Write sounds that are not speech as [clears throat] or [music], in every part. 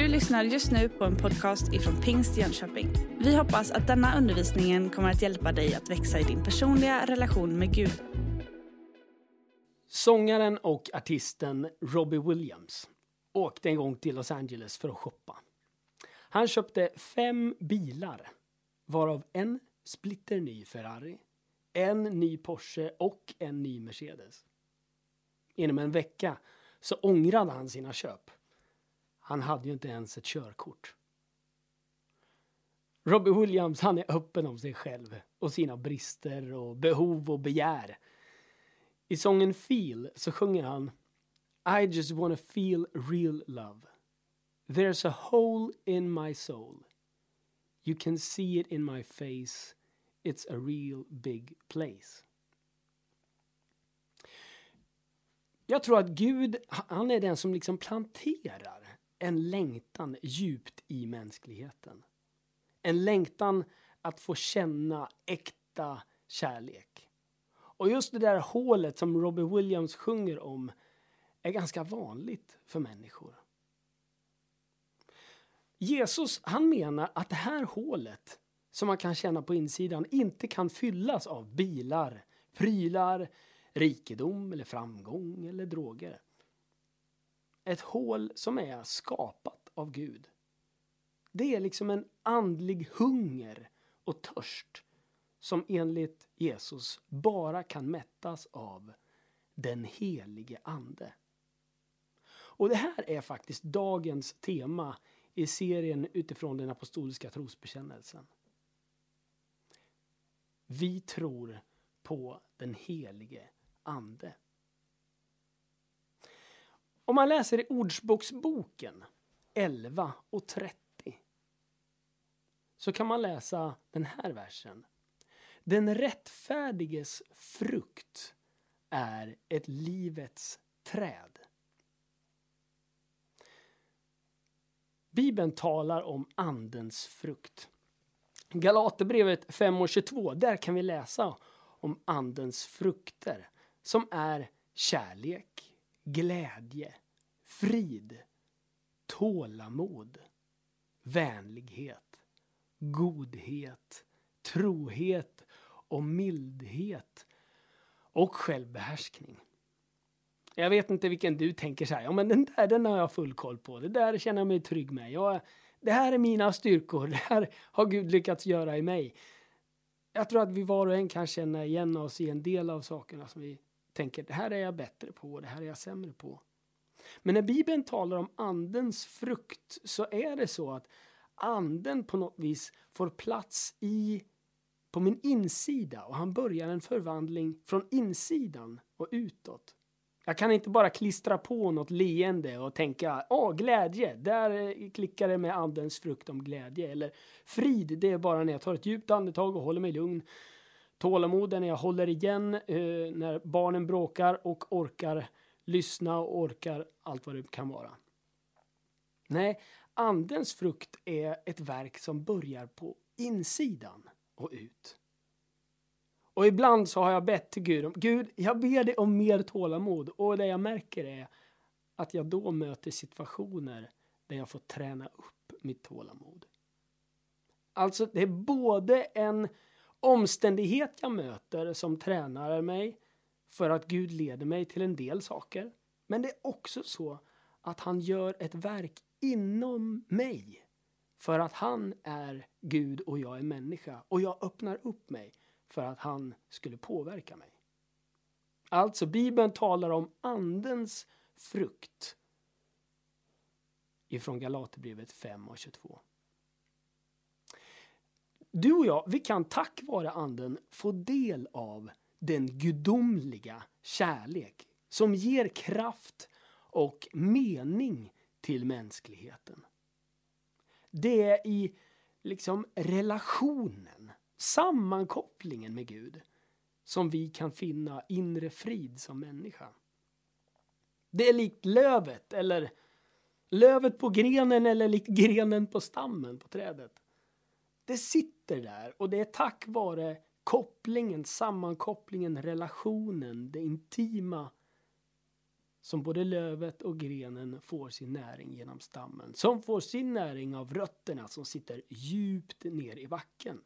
Du lyssnar just nu på en podcast ifrån Pingst Jönköping. Vi hoppas att denna undervisning kommer att hjälpa dig att växa i din personliga relation med Gud. Sångaren och artisten Robbie Williams åkte en gång till Los Angeles för att shoppa. Han köpte fem bilar, varav en splitterny Ferrari, en ny Porsche och en ny Mercedes. Inom en vecka så ångrade han sina köp. Han hade ju inte ens ett körkort. Robbie Williams han är öppen om sig själv och sina brister och behov och begär. I sången Feel så sjunger han I just wanna feel real love. There's a hole in my soul. You can see it in my face. It's a real big place. Jag tror att Gud, han är den som liksom planterar en längtan djupt i mänskligheten. En längtan att få känna äkta kärlek. Och just det där hålet som Robbie Williams sjunger om är ganska vanligt för människor. Jesus han menar att det här hålet som man kan känna på insidan inte kan fyllas av bilar, prylar, rikedom eller framgång eller droger. Ett hål som är skapat av Gud. Det är liksom en andlig hunger och törst som enligt Jesus bara kan mättas av den helige Ande. Och det här är faktiskt dagens tema i serien utifrån den apostoliska trosbekännelsen. Vi tror på den helige Ande. Om man läser i Ordsboksboken 11 och 30 så kan man läsa den här versen. Den rättfärdiges frukt är ett livets träd. Bibeln talar om andens frukt. Galaterbrevet 5.22, där kan vi läsa om andens frukter som är kärlek, glädje, frid, tålamod, vänlighet, godhet, trohet och mildhet och självbehärskning. Jag vet inte vilken du tänker så här, ja men den där den har jag full koll på, det där känner jag mig trygg med. Jag, det här är mina styrkor, det här har Gud lyckats göra i mig. Jag tror att vi var och en kan känna igen oss i en del av sakerna som vi tänker, det här är jag bättre på, det här är jag sämre på. Men när Bibeln talar om andens frukt så är det så att anden på något vis får plats i på min insida och han börjar en förvandling från insidan och utåt. Jag kan inte bara klistra på något leende och tänka åh, glädje, där eh, klickar det med andens frukt om glädje. Eller frid, det är bara när jag tar ett djupt andetag och håller mig lugn tålamoden, när jag håller igen eh, när barnen bråkar och orkar lyssna och orkar allt vad det kan vara. Nej, andens frukt är ett verk som börjar på insidan och ut. Och ibland så har jag bett till Gud, Gud, jag ber dig om mer tålamod. Och det jag märker är att jag då möter situationer där jag får träna upp mitt tålamod. Alltså, det är både en omständighet jag möter som tränar mig för att Gud leder mig till en del saker. Men det är också så att han gör ett verk inom mig för att han är Gud och jag är människa och jag öppnar upp mig för att han skulle påverka mig. Alltså, Bibeln talar om andens frukt ifrån Galaterbrevet 5 och 22. Du och jag, vi kan tack vare anden få del av den gudomliga kärlek som ger kraft och mening till mänskligheten. Det är i liksom relationen sammankopplingen med Gud som vi kan finna inre frid som människa. Det är likt lövet eller lövet på grenen eller likt grenen på stammen på trädet. Det sitter där och det är tack vare kopplingen, sammankopplingen, relationen, det intima som både lövet och grenen får sin näring genom stammen, som får sin näring av rötterna som sitter djupt ner i backen.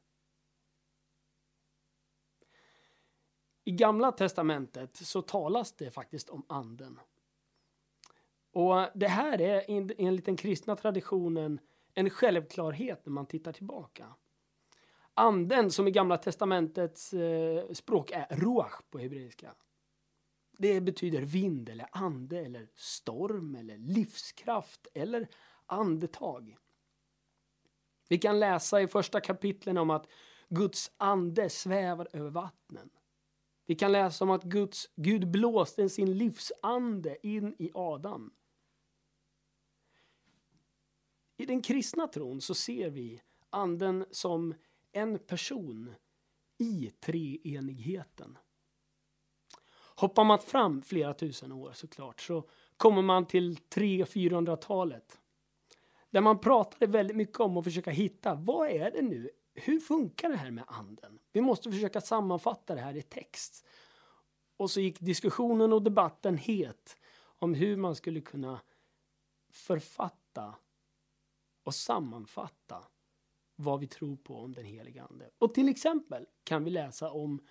I Gamla testamentet så talas det faktiskt om anden. Och det här är enligt den kristna traditionen en självklarhet när man tittar tillbaka. Anden som i Gamla testamentets eh, språk är ruach på hebreiska. Det betyder vind eller ande eller storm eller livskraft eller andetag. Vi kan läsa i första kapitlen om att Guds ande svävar över vattnen. Vi kan läsa om att Guds, Gud blåste sin livsande in i Adam. I den kristna tron så ser vi anden som en person i treenigheten. Hoppar man fram flera tusen år såklart så kommer man till 300-400-talet. Där man pratade väldigt mycket om att försöka hitta vad är det nu? Hur funkar det här med anden? Vi måste försöka sammanfatta det här i text. Och så gick diskussionen och debatten het om hur man skulle kunna författa och sammanfatta vad vi tror på om den heliga ande. Och till exempel kan vi läsa om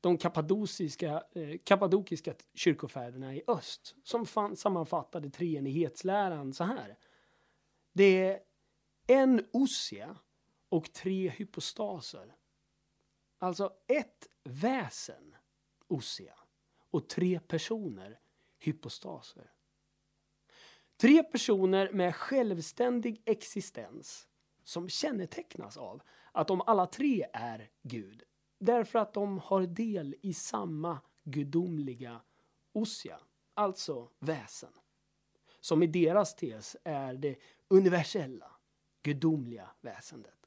de kappadociska, eh, kappadokiska kyrkofäderna i öst som fan, sammanfattade treenighetsläran så här. Det är en ossia och tre hypostaser. Alltså ett väsen, ossia, och tre personer, hypostaser. Tre personer med självständig existens som kännetecknas av att de alla tre är Gud. Därför att de har del i samma gudomliga ossia, alltså väsen. Som i deras tes är det universella, gudomliga väsendet.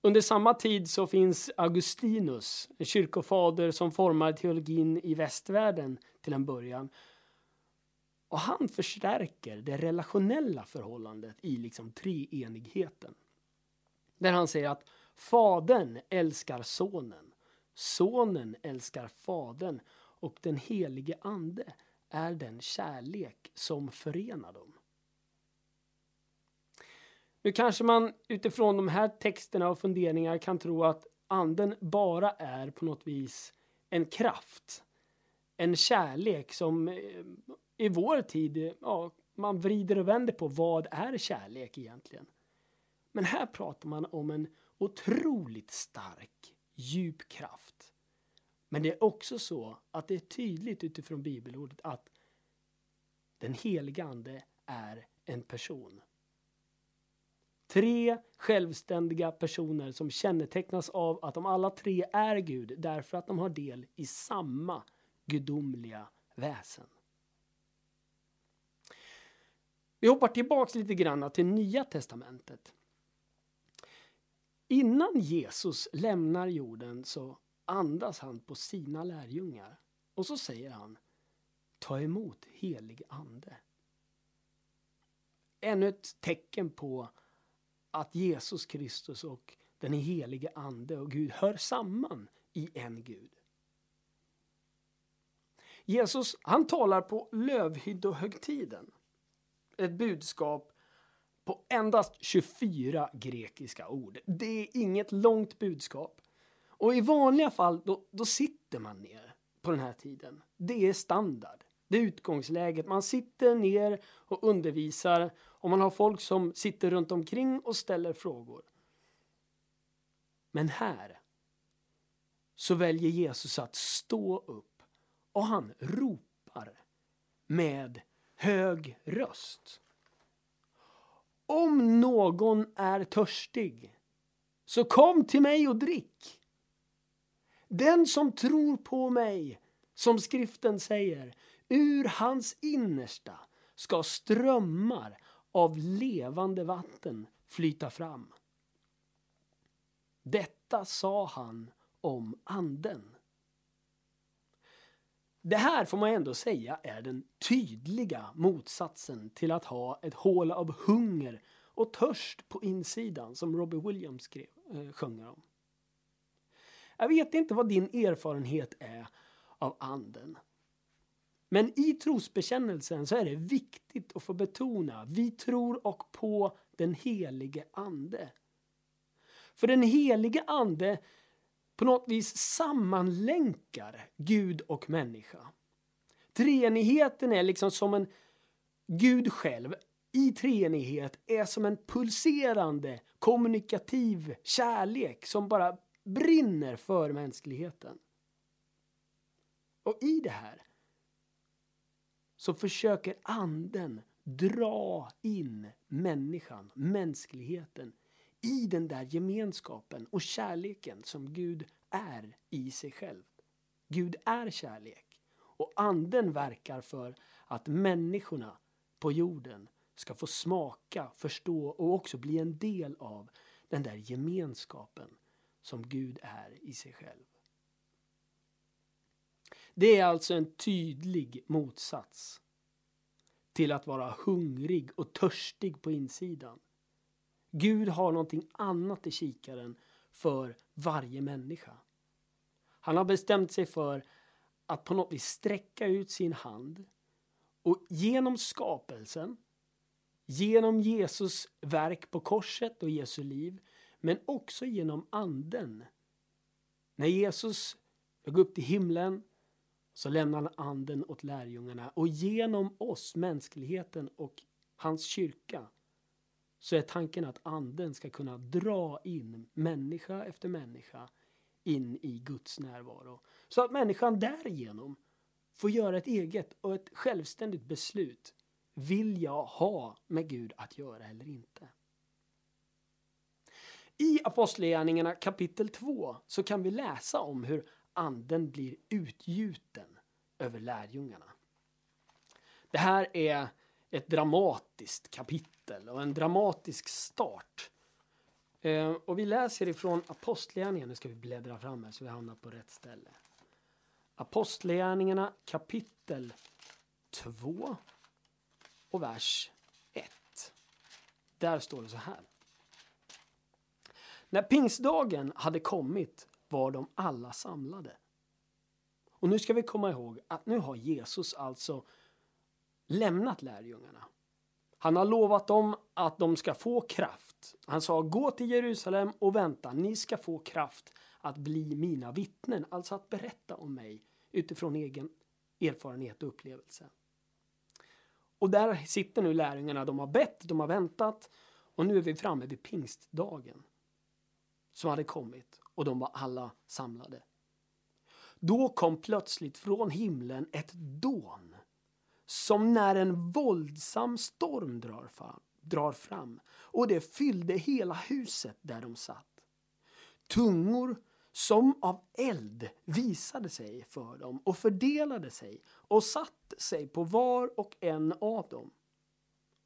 Under samma tid så finns Augustinus, en kyrkofader som formar teologin i västvärlden till en början och han förstärker det relationella förhållandet i liksom treenigheten. Där han säger att Fadern älskar sonen, sonen älskar fadern och den helige ande är den kärlek som förenar dem. Nu kanske man utifrån de här texterna och funderingar kan tro att anden bara är på något vis en kraft. En kärlek som eh, i vår tid, ja, man vrider och vänder på vad är kärlek egentligen. Men här pratar man om en otroligt stark, djup kraft. Men det är också så att det är tydligt utifrån bibelordet att den helige ande är en person. Tre självständiga personer som kännetecknas av att de alla tre är Gud därför att de har del i samma gudomliga väsen. Vi hoppar tillbaks lite grann till Nya Testamentet. Innan Jesus lämnar jorden så andas han på sina lärjungar och så säger han Ta emot helig ande. Ännu ett tecken på att Jesus Kristus och den helige ande och Gud hör samman i en Gud. Jesus han talar på lövhyddohögtiden ett budskap på endast 24 grekiska ord. Det är inget långt budskap. Och i vanliga fall då, då sitter man ner på den här tiden. Det är standard. Det är utgångsläget. Man sitter ner och undervisar och man har folk som sitter runt omkring och ställer frågor. Men här så väljer Jesus att stå upp och han ropar med hög röst. Om någon är törstig, så kom till mig och drick. Den som tror på mig, som skriften säger, ur hans innersta ska strömmar av levande vatten flyta fram. Detta sa han om anden. Det här får man ändå säga är den tydliga motsatsen till att ha ett hål av hunger och törst på insidan som Robbie Williams skrev, eh, sjunger om. Jag vet inte vad din erfarenhet är av anden. Men i trosbekännelsen så är det viktigt att få betona vi tror och på den helige ande. För den helige ande på något vis sammanlänkar Gud och människa. Treenigheten är liksom som en Gud själv i treenighet är som en pulserande kommunikativ kärlek som bara brinner för mänskligheten. Och i det här så försöker anden dra in människan, mänskligheten i den där gemenskapen och kärleken som Gud är i sig själv. Gud är kärlek och anden verkar för att människorna på jorden ska få smaka, förstå och också bli en del av den där gemenskapen som Gud är i sig själv. Det är alltså en tydlig motsats till att vara hungrig och törstig på insidan. Gud har någonting annat i kikaren för varje människa. Han har bestämt sig för att på något vis sträcka ut sin hand och genom skapelsen, genom Jesus verk på korset och Jesu liv, men också genom anden. När Jesus gick upp till himlen så lämnar han anden åt lärjungarna och genom oss, mänskligheten och hans kyrka så är tanken att anden ska kunna dra in människa efter människa in i Guds närvaro. Så att människan därigenom får göra ett eget och ett självständigt beslut. Vill jag ha med Gud att göra eller inte? I Apostlagärningarna kapitel 2 så kan vi läsa om hur anden blir utgjuten över lärjungarna. Det här är ett dramatiskt kapitel och en dramatisk start. Eh, och vi läser ifrån Apostlagärningarna, nu ska vi bläddra fram här så vi hamnar på rätt ställe. Apostlagärningarna kapitel 2 och vers 1. Där står det så här. När pingstdagen hade kommit var de alla samlade. Och nu ska vi komma ihåg att nu har Jesus alltså lämnat lärjungarna. Han har lovat dem att de ska få kraft. Han sa gå till Jerusalem och vänta, ni ska få kraft att bli mina vittnen, alltså att berätta om mig utifrån egen erfarenhet och upplevelse. Och där sitter nu lärjungarna, de har bett, de har väntat och nu är vi framme vid pingstdagen som hade kommit och de var alla samlade. Då kom plötsligt från himlen ett dån som när en våldsam storm drar fram, drar fram och det fyllde hela huset där de satt. Tungor som av eld visade sig för dem och fördelade sig och satte sig på var och en av dem.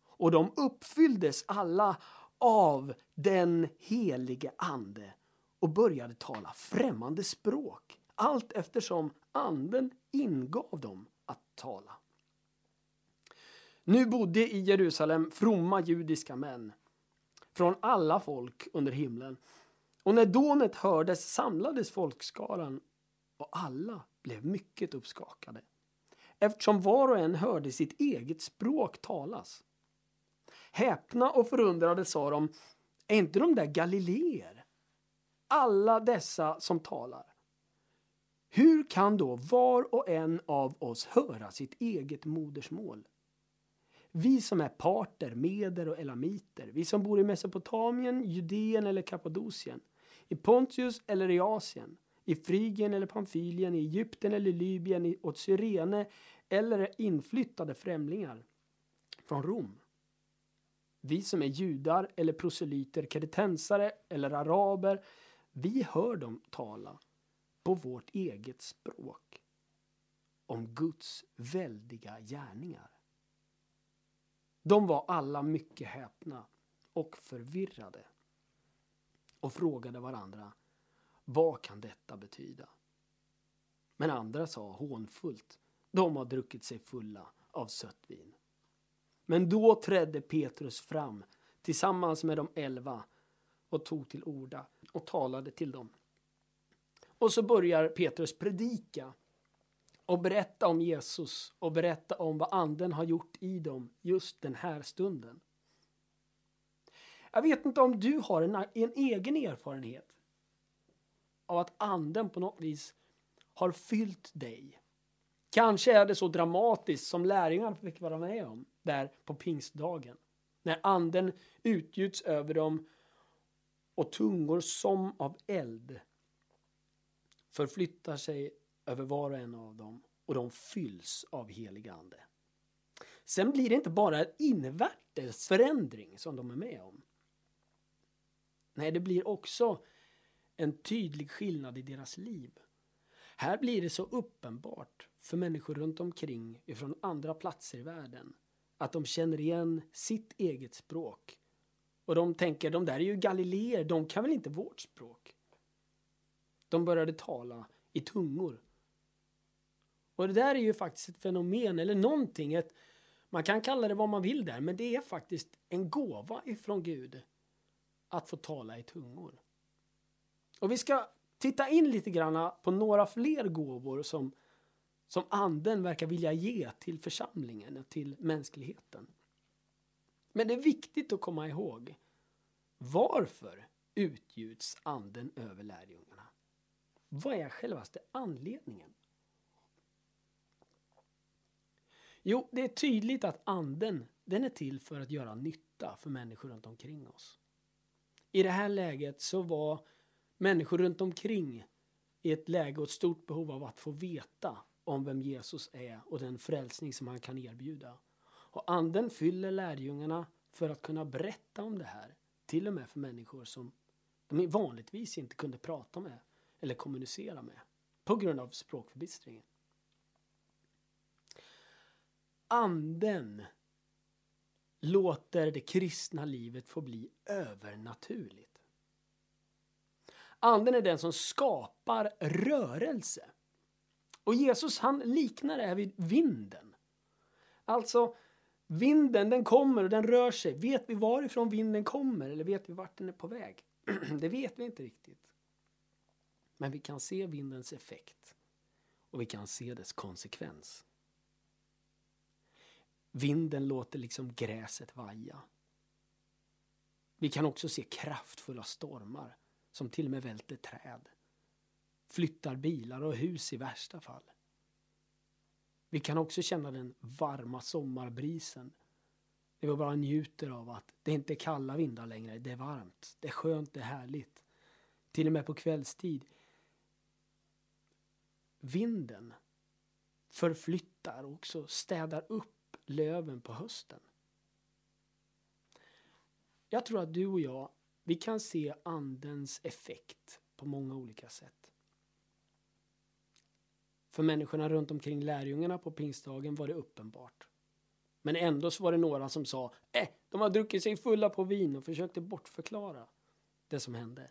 Och de uppfylldes alla av den helige Ande och började tala främmande språk allt eftersom Anden ingav dem att tala. Nu bodde i Jerusalem fromma judiska män från alla folk under himlen. Och när dånet hördes samlades folkskaran och alla blev mycket uppskakade eftersom var och en hörde sitt eget språk talas. Häpna och förundrade sa de, är inte de där galileer? Alla dessa som talar. Hur kan då var och en av oss höra sitt eget modersmål? Vi som är parter, meder och elamiter, vi som bor i Mesopotamien, Judeen eller Kappadokien, i Pontius eller i Asien, i Frygien eller Pamfylien, i Egypten eller Libyen, i åt Cyrene eller inflyttade främlingar från Rom. Vi som är judar eller proselyter, kretensare eller araber, vi hör dem tala på vårt eget språk om Guds väldiga gärningar. De var alla mycket häpna och förvirrade och frågade varandra vad kan detta betyda? Men andra sa hånfullt de har druckit sig fulla av sött vin. Men då trädde Petrus fram tillsammans med de elva och tog till orda och talade till dem. Och så börjar Petrus predika och berätta om Jesus och berätta om vad anden har gjort i dem just den här stunden. Jag vet inte om du har en, en egen erfarenhet av att anden på något vis har fyllt dig. Kanske är det så dramatiskt som lärjungarna fick vara med om där på pingstdagen. När anden utgjuts över dem och tungor som av eld förflyttar sig över var och en av dem och de fylls av helig ande. Sen blir det inte bara en invärtes förändring som de är med om. Nej, det blir också en tydlig skillnad i deras liv. Här blir det så uppenbart för människor runt omkring ifrån andra platser i världen att de känner igen sitt eget språk. Och de tänker, de där är ju galileer, de kan väl inte vårt språk? De började tala i tungor. Och det där är ju faktiskt ett fenomen, eller någonting, ett, man kan kalla det vad man vill där, men det är faktiskt en gåva ifrån Gud att få tala i tungor. Och vi ska titta in lite grann på några fler gåvor som, som anden verkar vilja ge till församlingen och till mänskligheten. Men det är viktigt att komma ihåg varför utgjuts anden över lärjungarna? Vad är självaste anledningen? Jo, det är tydligt att anden den är till för att göra nytta för människor runt omkring oss. I det här läget så var människor runt omkring i ett läge och ett stort behov av att få veta om vem Jesus är och den frälsning som han kan erbjuda. Och anden fyller lärjungarna för att kunna berätta om det här, till och med för människor som de vanligtvis inte kunde prata med eller kommunicera med på grund av språkförbistringen. Anden låter det kristna livet få bli övernaturligt. Anden är den som skapar rörelse. Och Jesus han liknar det här vid vinden. Alltså, vinden den kommer och den rör sig. Vet vi varifrån vinden kommer eller vet vi vart den är på väg? [clears throat] det vet vi inte riktigt. Men vi kan se vindens effekt och vi kan se dess konsekvens. Vinden låter liksom gräset vaja. Vi kan också se kraftfulla stormar som till och med välter träd. Flyttar bilar och hus i värsta fall. Vi kan också känna den varma sommarbrisen. När vi bara njuter av att det inte är kalla vindar längre, det är varmt, det är skönt, det är härligt. Till och med på kvällstid. Vinden förflyttar och också städar upp löven på hösten. Jag tror att du och jag, vi kan se andens effekt på många olika sätt. För människorna runt omkring lärjungarna på pingstdagen var det uppenbart. Men ändå så var det några som sa, eh, de har druckit sig fulla på vin och försökte bortförklara det som hände.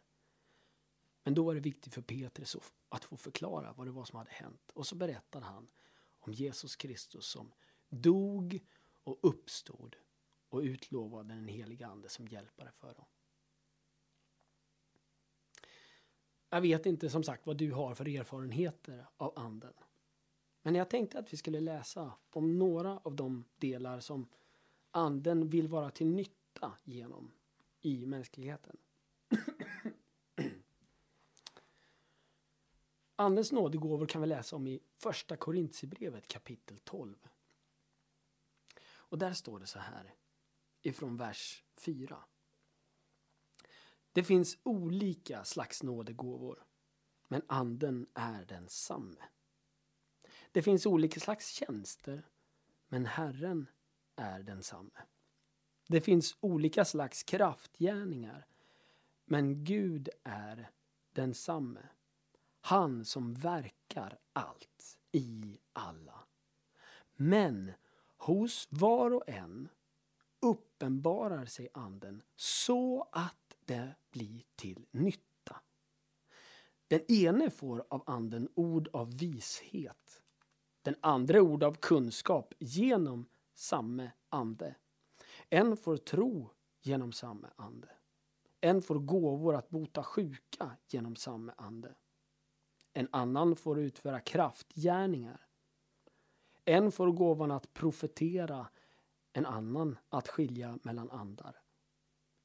Men då var det viktigt för Petrus att få förklara vad det var som hade hänt. Och så berättade han om Jesus Kristus som dog och uppstod och utlovade den heliga ande som hjälpare för dem. Jag vet inte som sagt vad du har för erfarenheter av anden. Men jag tänkte att vi skulle läsa om några av de delar som anden vill vara till nytta genom i mänskligheten. [clears throat] Andens nådegåvor kan vi läsa om i första Korintierbrevet kapitel 12. Och där står det så här ifrån vers 4. Det finns olika slags nådegåvor, men anden är densamme. Det finns olika slags tjänster, men Herren är densamme. Det finns olika slags kraftgärningar, men Gud är densamme. Han som verkar allt i alla. Men hos var och en uppenbarar sig anden så att det blir till nytta. Den ene får av anden ord av vishet, den andra ord av kunskap genom samme ande. En får tro genom samme ande. En får gåvor att bota sjuka genom samme ande. En annan får utföra kraftgärningar en får gåvan att profetera, en annan att skilja mellan andar.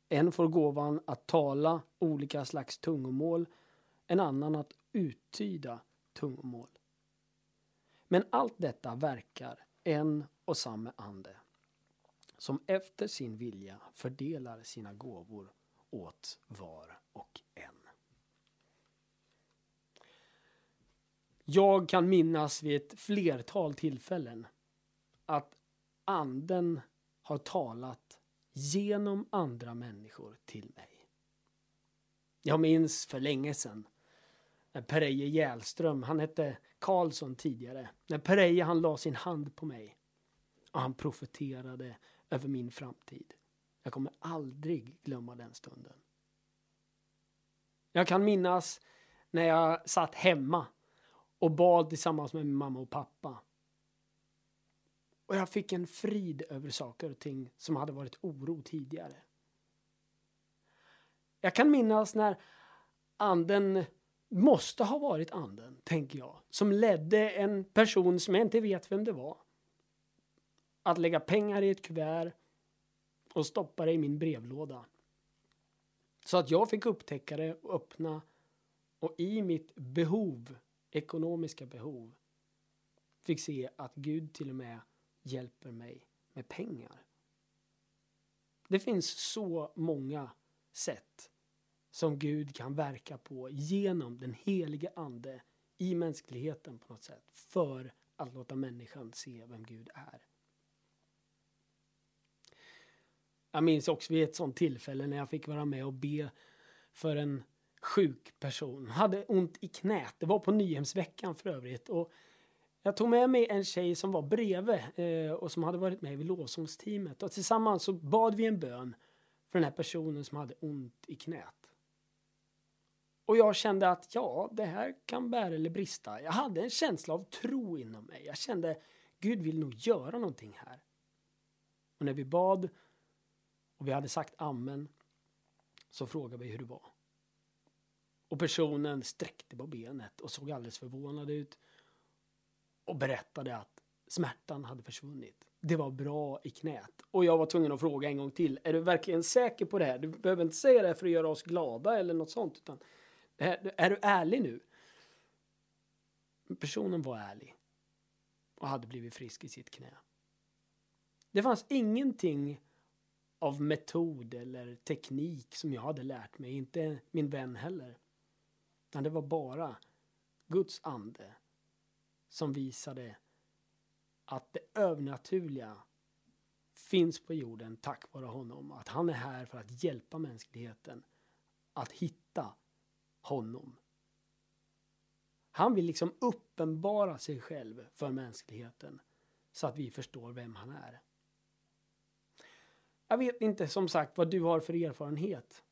En får gåvan att tala olika slags tungomål, en annan att uttyda tungomål. Men allt detta verkar en och samma ande som efter sin vilja fördelar sina gåvor åt var och en. Jag kan minnas vid ett flertal tillfällen att anden har talat genom andra människor till mig. Jag minns för länge sedan när Pereje Järlström, han hette Karlsson tidigare, när Pereje han la sin hand på mig och han profeterade över min framtid. Jag kommer aldrig glömma den stunden. Jag kan minnas när jag satt hemma och bad tillsammans med min mamma och pappa. Och jag fick en frid över saker och ting som hade varit oro tidigare. Jag kan minnas när anden måste ha varit anden, tänker jag, som ledde en person som jag inte vet vem det var. Att lägga pengar i ett kuvert och stoppa det i min brevlåda. Så att jag fick upptäcka det och öppna och i mitt behov, ekonomiska behov, fick se att Gud till och med hjälper mig med pengar. Det finns så många sätt som Gud kan verka på genom den helige ande i mänskligheten på något sätt för att låta människan se vem Gud är. Jag minns också vid ett sånt tillfälle när jag fick vara med och be för en sjuk person. Hade ont i knät. Det var på Nyhemsveckan för övrigt. Och jag tog med mig en tjej som var bredvid eh, och som hade varit med vid lovsångsteamet. Och tillsammans så bad vi en bön för den här personen som hade ont i knät. Och jag kände att ja, det här kan bära eller brista. Jag hade en känsla av tro inom mig. Jag kände Gud vill nog göra någonting här. Och när vi bad och vi hade sagt amen så frågade vi hur det var. Och personen sträckte på benet och såg alldeles förvånad ut och berättade att smärtan hade försvunnit. Det var bra i knät. Och jag var tvungen att fråga en gång till. Är du verkligen säker på det här? Du behöver inte säga det för att göra oss glada eller något sånt. Utan är du ärlig nu? Personen var ärlig och hade blivit frisk i sitt knä. Det fanns ingenting av metod eller teknik som jag hade lärt mig, inte min vän heller. Utan det var bara Guds ande som visade att det övernaturliga finns på jorden tack vare honom. Att han är här för att hjälpa mänskligheten att hitta honom. Han vill liksom uppenbara sig själv för mänskligheten så att vi förstår vem han är. Jag vet inte som sagt vad du har för erfarenhet.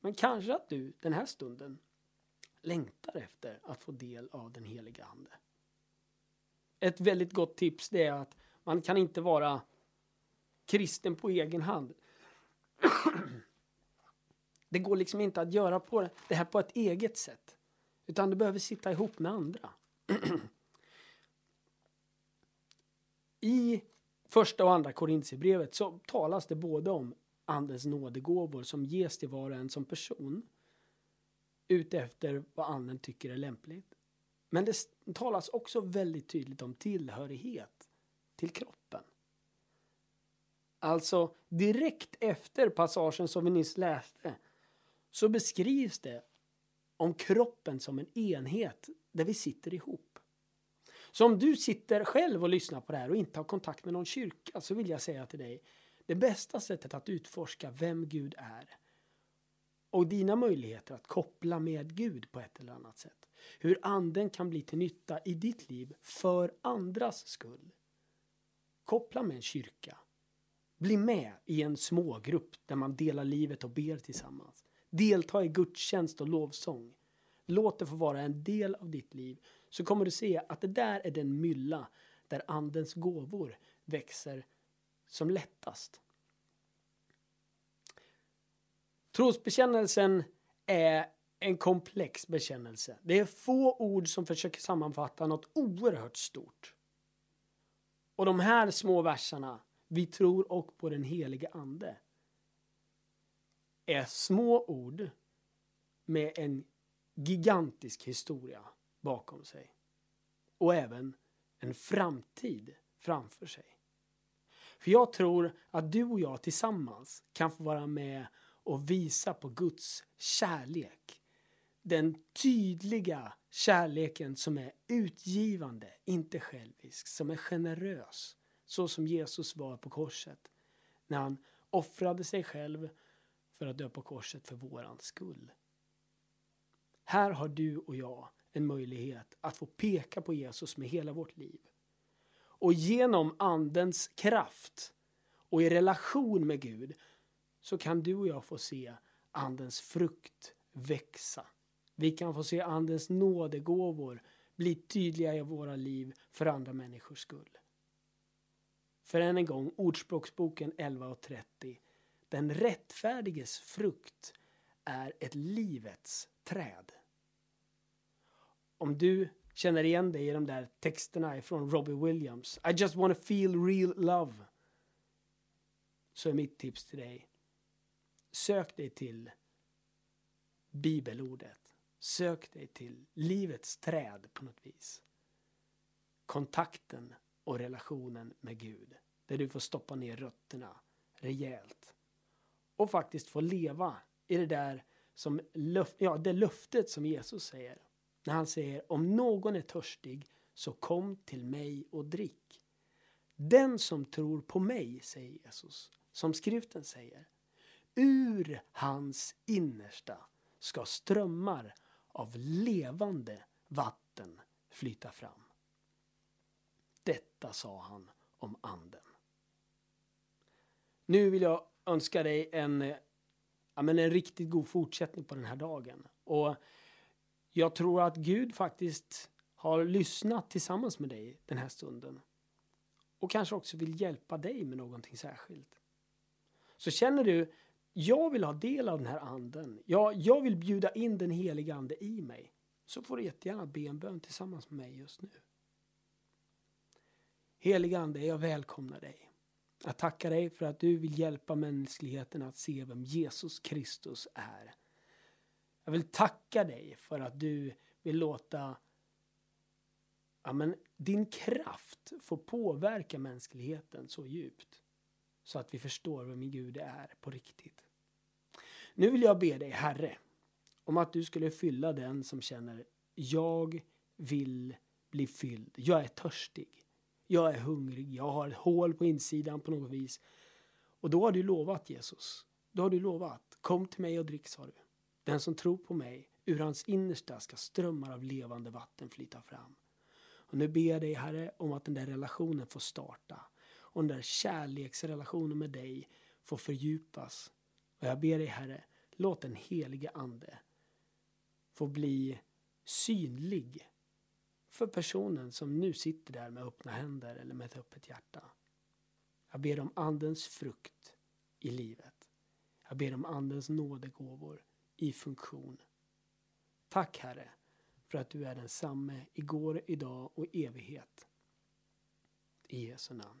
Men kanske att du den här stunden längtar efter att få del av den heliga Ande. Ett väldigt gott tips det är att man kan inte vara kristen på egen hand. [clears throat] Det går liksom inte att göra på det här på ett eget sätt. Utan du behöver sitta ihop med andra. [clears throat] I första och andra Korintierbrevet så talas det både om andens nådegåvor som ges till var och en som person utefter vad anden tycker är lämpligt. Men det talas också väldigt tydligt om tillhörighet till kroppen. Alltså direkt efter passagen som vi nyss läste så beskrivs det om kroppen som en enhet där vi sitter ihop. Så om du sitter själv och lyssnar på det här och inte har kontakt med någon kyrka så vill jag säga till dig det bästa sättet att utforska vem Gud är och dina möjligheter att koppla med Gud på ett eller annat sätt. Hur anden kan bli till nytta i ditt liv för andras skull. Koppla med en kyrka. Bli med i en smågrupp där man delar livet och ber tillsammans. Delta i gudstjänst och lovsång. Låt det få vara en del av ditt liv så kommer du se att det där är den mylla där andens gåvor växer som lättast. Trosbekännelsen är en komplex bekännelse. Det är få ord som försöker sammanfatta något oerhört stort. Och de här små verserna, vi tror och på den helige ande, är små ord med en gigantisk historia bakom sig. Och även en framtid framför sig. För jag tror att du och jag tillsammans kan få vara med och visa på Guds kärlek. Den tydliga kärleken som är utgivande, inte självisk, som är generös. Så som Jesus var på korset. När han offrade sig själv för att dö på korset för våran skull. Här har du och jag en möjlighet att få peka på Jesus med hela vårt liv. Och genom Andens kraft och i relation med Gud så kan du och jag få se Andens frukt växa. Vi kan få se Andens nådegåvor bli tydliga i våra liv för andra människors skull. För än en gång, Ordspråksboken 11.30. Den rättfärdiges frukt är ett livets träd. Om du känner igen dig i de där texterna från Robbie Williams. I just wanna feel real love. Så är mitt tips till dig. Sök dig till bibelordet. Sök dig till livets träd på något vis. Kontakten och relationen med Gud. Där du får stoppa ner rötterna rejält. Och faktiskt få leva i det där som ja, det löftet som Jesus säger. När han säger om någon är törstig så kom till mig och drick. Den som tror på mig, säger Jesus, som skriften säger, ur hans innersta ska strömmar av levande vatten flyta fram. Detta sa han om anden. Nu vill jag önska dig en, ja, men en riktigt god fortsättning på den här dagen. Och jag tror att Gud faktiskt har lyssnat tillsammans med dig den här stunden. Och kanske också vill hjälpa dig med någonting särskilt. Så känner du, jag vill ha del av den här anden. Jag, jag vill bjuda in den heliga ande i mig. Så får du jättegärna be en bön tillsammans med mig just nu. Heliga ande, jag välkomnar dig. Jag tackar dig för att du vill hjälpa mänskligheten att se vem Jesus Kristus är. Jag vill tacka dig för att du vill låta ja, men, din kraft få påverka mänskligheten så djupt. Så att vi förstår vem Gud är på riktigt. Nu vill jag be dig, Herre, om att du skulle fylla den som känner jag vill bli fylld. Jag är törstig. Jag är hungrig. Jag har ett hål på insidan på något vis. Och då har du lovat Jesus. Då har du lovat. Kom till mig och drick, sa du. Den som tror på mig, ur hans innersta ska strömmar av levande vatten flyta fram. Och nu ber jag dig Herre om att den där relationen får starta. Och den där kärleksrelationen med dig får fördjupas. Och jag ber dig Herre, låt den helige Ande få bli synlig för personen som nu sitter där med öppna händer eller med ett öppet hjärta. Jag ber om Andens frukt i livet. Jag ber om Andens nådegåvor i funktion. Tack Herre för att du är densamme igår, idag och evighet. I Jesu namn.